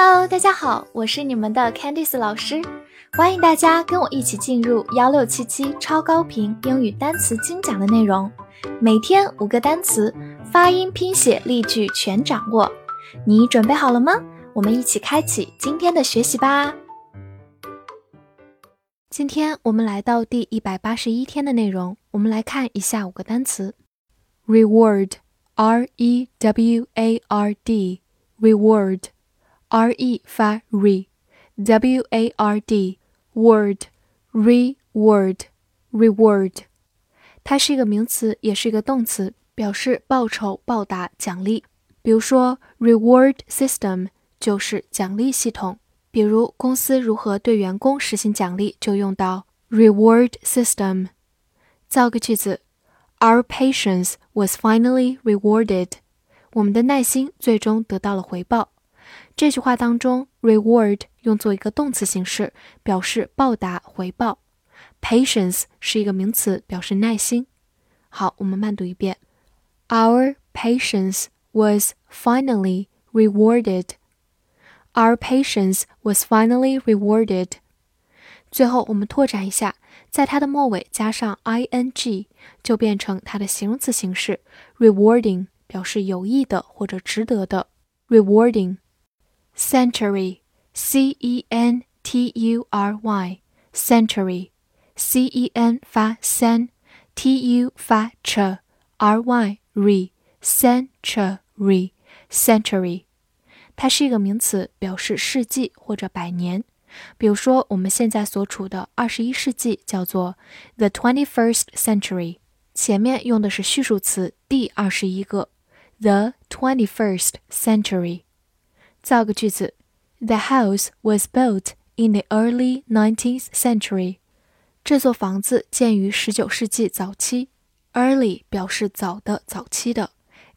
Hello，大家好，我是你们的 Candice 老师，欢迎大家跟我一起进入幺六七七超高频英语单词精讲的内容，每天五个单词，发音、拼写、例句全掌握。你准备好了吗？我们一起开启今天的学习吧。今天我们来到第一百八十一天的内容，我们来看一下五个单词：reward，r e w a r d，reward。R e 发 re，w a r d word reward reward，它是一个名词，也是一个动词，表示报酬、报答、奖励。比如说，reward system 就是奖励系统。比如公司如何对员工实行奖励，就用到 reward system。造个句子：Our patience was finally rewarded。我们的耐心最终得到了回报。这句话当中，reward 用作一个动词形式，表示报答、回报。patience 是一个名词，表示耐心。好，我们慢读一遍：Our patience was finally rewarded. Our patience was finally rewarded. 最后，我们拓展一下，在它的末尾加上 ing，就变成它的形容词形式，rewarding，表示有益的或者值得的，rewarding。century, c e n t u r y, century, c e n 发 sen，t u 发 ch，r y re century, century，它是一个名词，表示世纪或者百年。比如说，我们现在所处的二十一世纪叫做 the twenty-first century，前面用的是序数词第二十一个 the twenty-first century。 造个句子：The house was built in the early nineteenth century。这座房子建于十九世纪早期。Early 表示早的、早期的。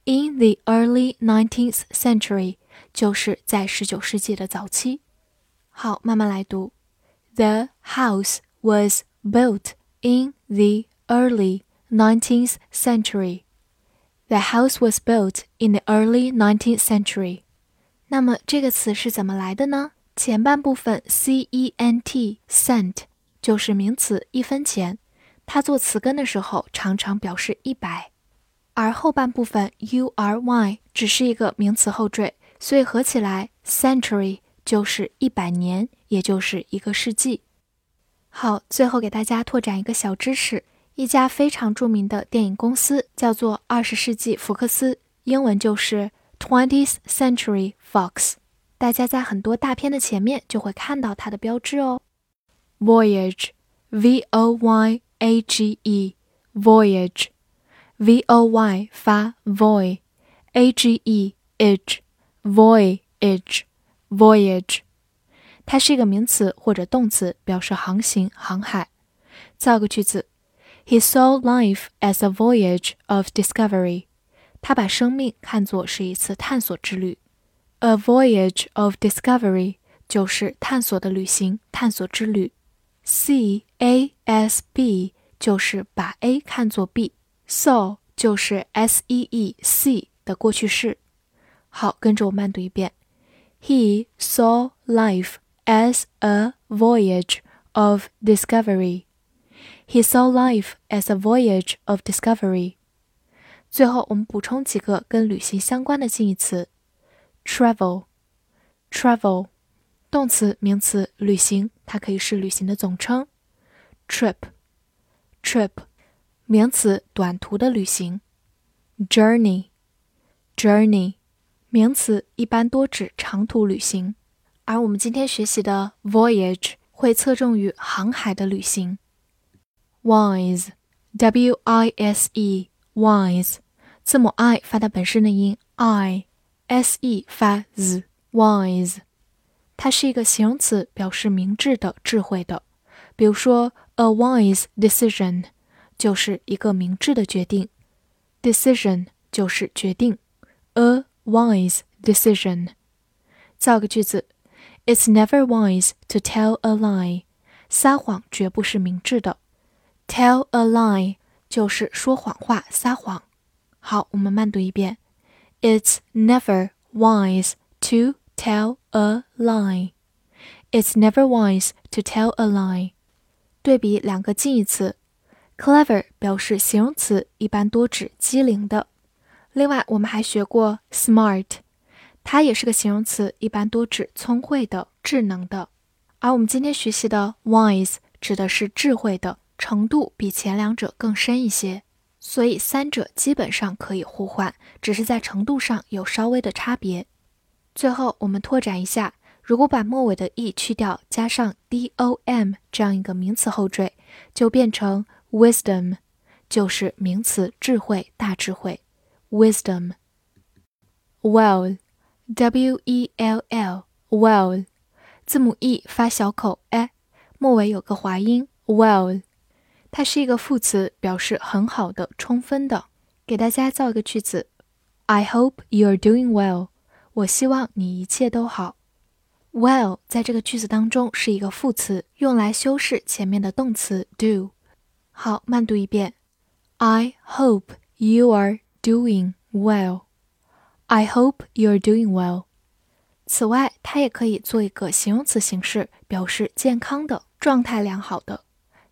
In the early nineteenth century 就是在十九世纪的早期。好，慢慢来读。The house was built in the early nineteenth century. The house was built in the early nineteenth century. 那么这个词是怎么来的呢？前半部分 c e n t cent 就是名词一分钱，它做词根的时候常常表示一百，而后半部分 u r y 只是一个名词后缀，所以合起来 century 就是一百年，也就是一个世纪。好，最后给大家拓展一个小知识，一家非常著名的电影公司叫做二十世纪福克斯，英文就是。Twentieth Century Fox，大家在很多大片的前面就会看到它的标志哦。Voyage，V O Y A G E，Voyage，V O Y 发 voy，A G E age，voyage，voyage，它是一个名词或者动词，表示航行、航海。造个句子：He saw life as a voyage of discovery。 他把生命看作是一次探索之旅，a voyage of discovery 就是探索的旅行、探索之旅。C A S B 就是把 A 看作 B，saw 就是 S E E see 的过去式。好，跟着我慢读一遍：He saw life as a voyage of discovery. He saw life as a voyage of discovery. 最后，我们补充几个跟旅行相关的近义词：travel，travel，动词、名词，旅行，它可以是旅行的总称；trip，trip，名词，短途的旅行；journey，journey，名词，一般多指长途旅行。而我们今天学习的 voyage 会侧重于航海的旅行。wise，w i s e。wise，字母 i 发它本身的音 i，s e 发 z，wise，它是一个形容词，表示明智的、智慧的。比如说，a wise decision 就是一个明智的决定，decision 就是决定，a wise decision。造个句子，It's never wise to tell a lie，撒谎绝不是明智的，tell a lie。就是说谎话、撒谎。好，我们慢读一遍。It's never wise to tell a lie. It's never wise to tell a lie. 对比两个近义词，clever 表示形容词，一般多指机灵的。另外，我们还学过 smart，它也是个形容词，一般多指聪慧的、智能的。而我们今天学习的 wise 指的是智慧的程度，比前两者更深一些。所以三者基本上可以互换，只是在程度上有稍微的差别。最后，我们拓展一下，如果把末尾的 e 去掉，加上 dom 这样一个名词后缀，就变成 wisdom，就是名词智慧、大智慧。wisdom。well，w-e-l-l，well，字母 e 发小口哎末尾有个滑音 well。它是一个副词，表示很好的、充分的。给大家造一个句子：I hope you are doing well。我希望你一切都好。Well 在这个句子当中是一个副词，用来修饰前面的动词 do。好，慢读一遍：I hope you are doing well。I hope you are doing well。此外，它也可以做一个形容词形式，表示健康的、状态良好的。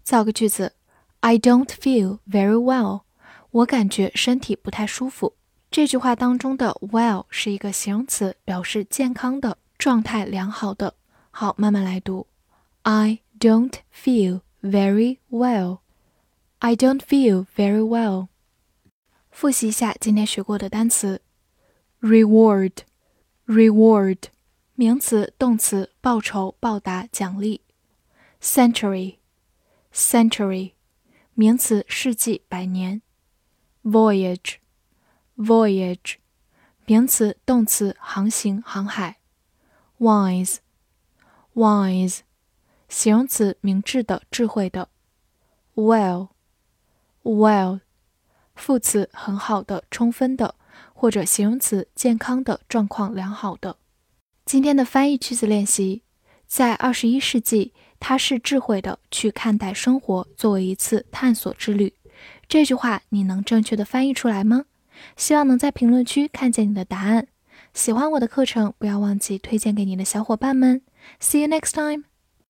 造个句子。I don't feel very well。我感觉身体不太舒服。这句话当中的 well 是一个形容词，表示健康的、状态良好的。好，慢慢来读。I don't feel very well. I don't feel very well. 复习一下今天学过的单词：reward，reward，名词、动词，报酬、报答、奖励；century，century。 名词世纪、百年。；voyage，voyage，名词、动词航行、航海。；wise，wise，形容词明智的、智慧的。；well，well，副词很好的、充分的，或者形容词健康的、状况良好的。今天的翻译句子练习，在二十一世纪。它是智慧的去看待生活，作为一次探索之旅。这句话你能正确的翻译出来吗？希望能在评论区看见你的答案。喜欢我的课程，不要忘记推荐给你的小伙伴们。See you next time.